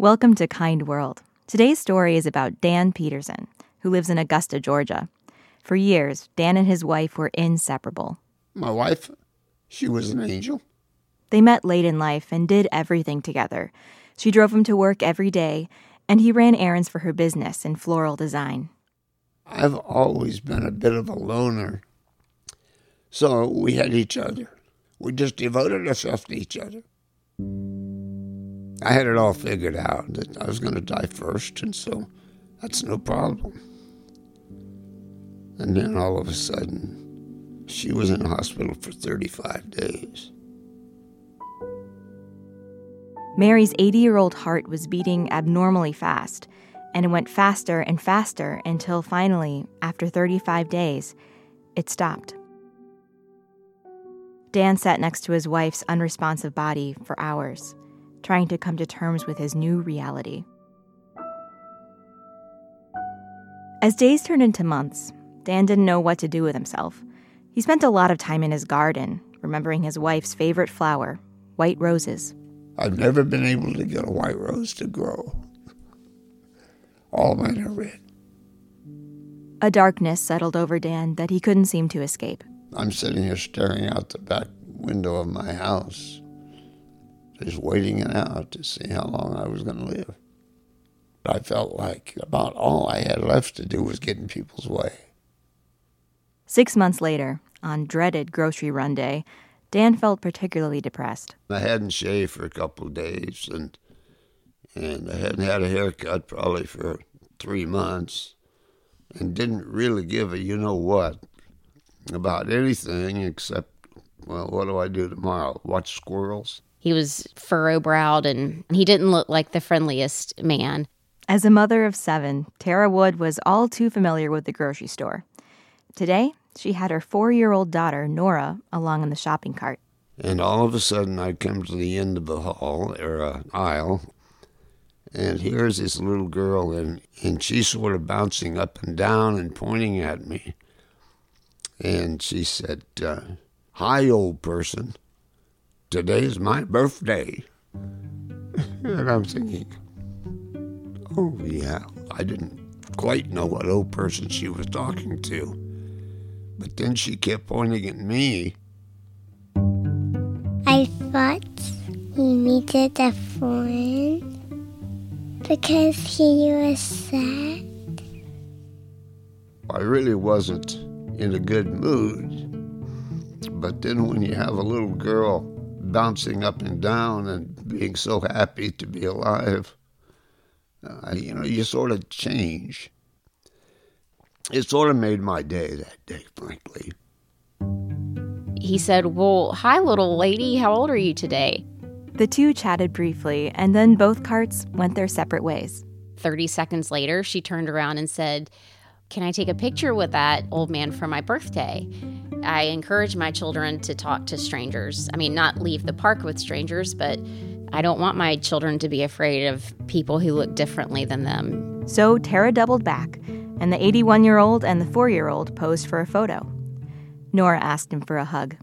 Welcome to Kind World. Today's story is about Dan Peterson, who lives in Augusta, Georgia. For years, Dan and his wife were inseparable. My wife, she was an angel. They met late in life and did everything together. She drove him to work every day, and he ran errands for her business in floral design. I've always been a bit of a loner. So we had each other. We just devoted ourselves to each other. I had it all figured out that I was going to die first, and so that's no problem. And then all of a sudden, she was in the hospital for 35 days. Mary's 80 year old heart was beating abnormally fast, and it went faster and faster until finally, after 35 days, it stopped. Dan sat next to his wife's unresponsive body for hours trying to come to terms with his new reality. As days turned into months, Dan didn't know what to do with himself. He spent a lot of time in his garden, remembering his wife's favorite flower, white roses. I've never been able to get a white rose to grow. All mine are red. A darkness settled over Dan that he couldn't seem to escape. I'm sitting here staring out the back window of my house just waiting it out to see how long I was going to live. I felt like about all I had left to do was get in people's way. Six months later, on dreaded grocery run day, Dan felt particularly depressed. I hadn't shaved for a couple of days, and and I hadn't had a haircut probably for three months, and didn't really give a you know what about anything except, well, what do I do tomorrow? Watch squirrels? He was furrow browed and he didn't look like the friendliest man. As a mother of seven, Tara Wood was all too familiar with the grocery store. Today, she had her four year old daughter, Nora, along in the shopping cart. And all of a sudden, I come to the end of the hall or an aisle, and here's this little girl, and, and she's sort of bouncing up and down and pointing at me. And she said, uh, Hi, old person today's my birthday. and I'm thinking, oh, yeah, I didn't quite know what old person she was talking to. But then she kept pointing at me. I thought he needed a friend because he was sad. I really wasn't in a good mood. But then when you have a little girl bouncing up and down and being so happy to be alive. Uh, you know, you sort of change. It sort of made my day that day, frankly. He said, Well, hi, little lady. How old are you today? The two chatted briefly, and then both carts went their separate ways. 30 seconds later, she turned around and said, Can I take a picture with that old man for my birthday? I encourage my children to talk to strangers. I mean, not leave the park with strangers, but I don't want my children to be afraid of people who look differently than them. So Tara doubled back, and the 81 year old and the 4 year old posed for a photo. Nora asked him for a hug.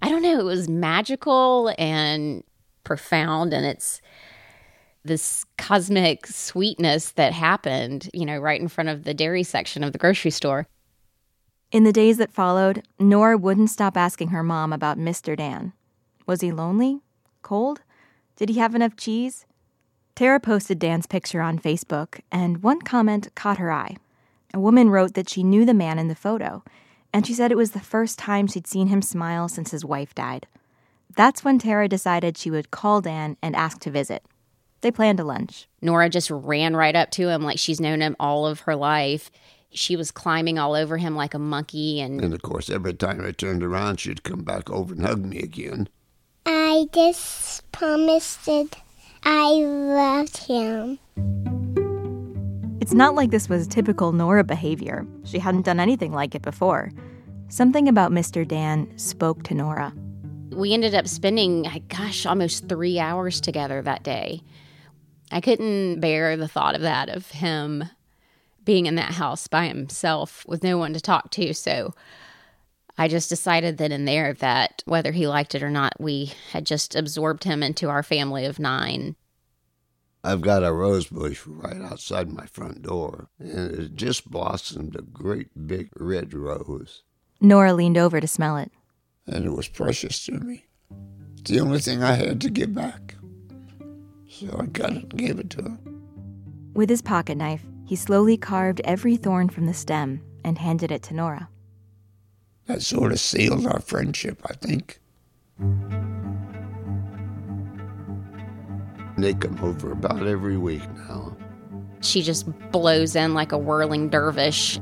I don't know, it was magical and profound, and it's this cosmic sweetness that happened, you know, right in front of the dairy section of the grocery store. In the days that followed, Nora wouldn't stop asking her mom about Mr. Dan. Was he lonely? Cold? Did he have enough cheese? Tara posted Dan's picture on Facebook, and one comment caught her eye. A woman wrote that she knew the man in the photo, and she said it was the first time she'd seen him smile since his wife died. That's when Tara decided she would call Dan and ask to visit. They planned a lunch. Nora just ran right up to him like she's known him all of her life. She was climbing all over him like a monkey and And of course, every time I turned around, she'd come back over and hug me again. I just promised that I loved him. It's not like this was typical Nora behavior. She hadn't done anything like it before. Something about Mr. Dan spoke to Nora. we ended up spending, gosh, almost three hours together that day. I couldn't bear the thought of that, of him being in that house by himself with no one to talk to. So I just decided then and there that whether he liked it or not, we had just absorbed him into our family of nine. I've got a rose bush right outside my front door, and it just blossomed a great big red rose, Nora leaned over to smell it. and it was precious to me. It's the only thing I had to give back. So I got it and gave it to him. With his pocket knife, he slowly carved every thorn from the stem and handed it to Nora. That sort of sealed our friendship, I think. They come over about every week now. She just blows in like a whirling dervish,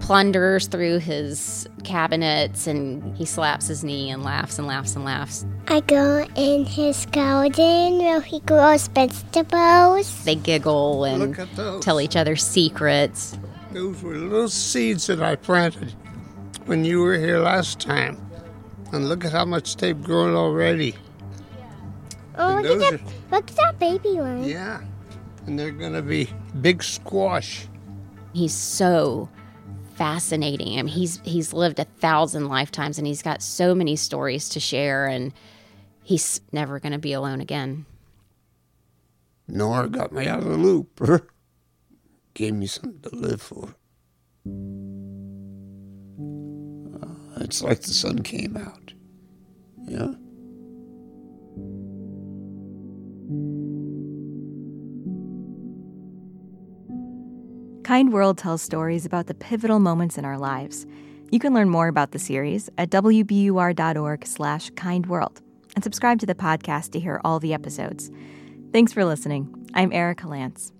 plunders through his cabinets, and he slaps his knee and laughs and laughs and laughs. I go in his garden where he grows vegetables. They giggle and Look at those. tell each other secrets. Those were little seeds that I planted when you were here last time. And look at how much they've grown already. Oh, And look at that! Look at that baby one. Yeah. And they're going to be big squash. He's so fascinating. I mean, he's he's lived a thousand lifetimes, and he's got so many stories to share, and he's never going to be alone again. Nora got me out of the loop. Gave me something to live for. Uh, it's like the sun came out. Yeah? Kind World tells stories about the pivotal moments in our lives. You can learn more about the series at wbur.org slash kindworld and subscribe to the podcast to hear all the episodes. Thanks for listening. I'm Erica Lance.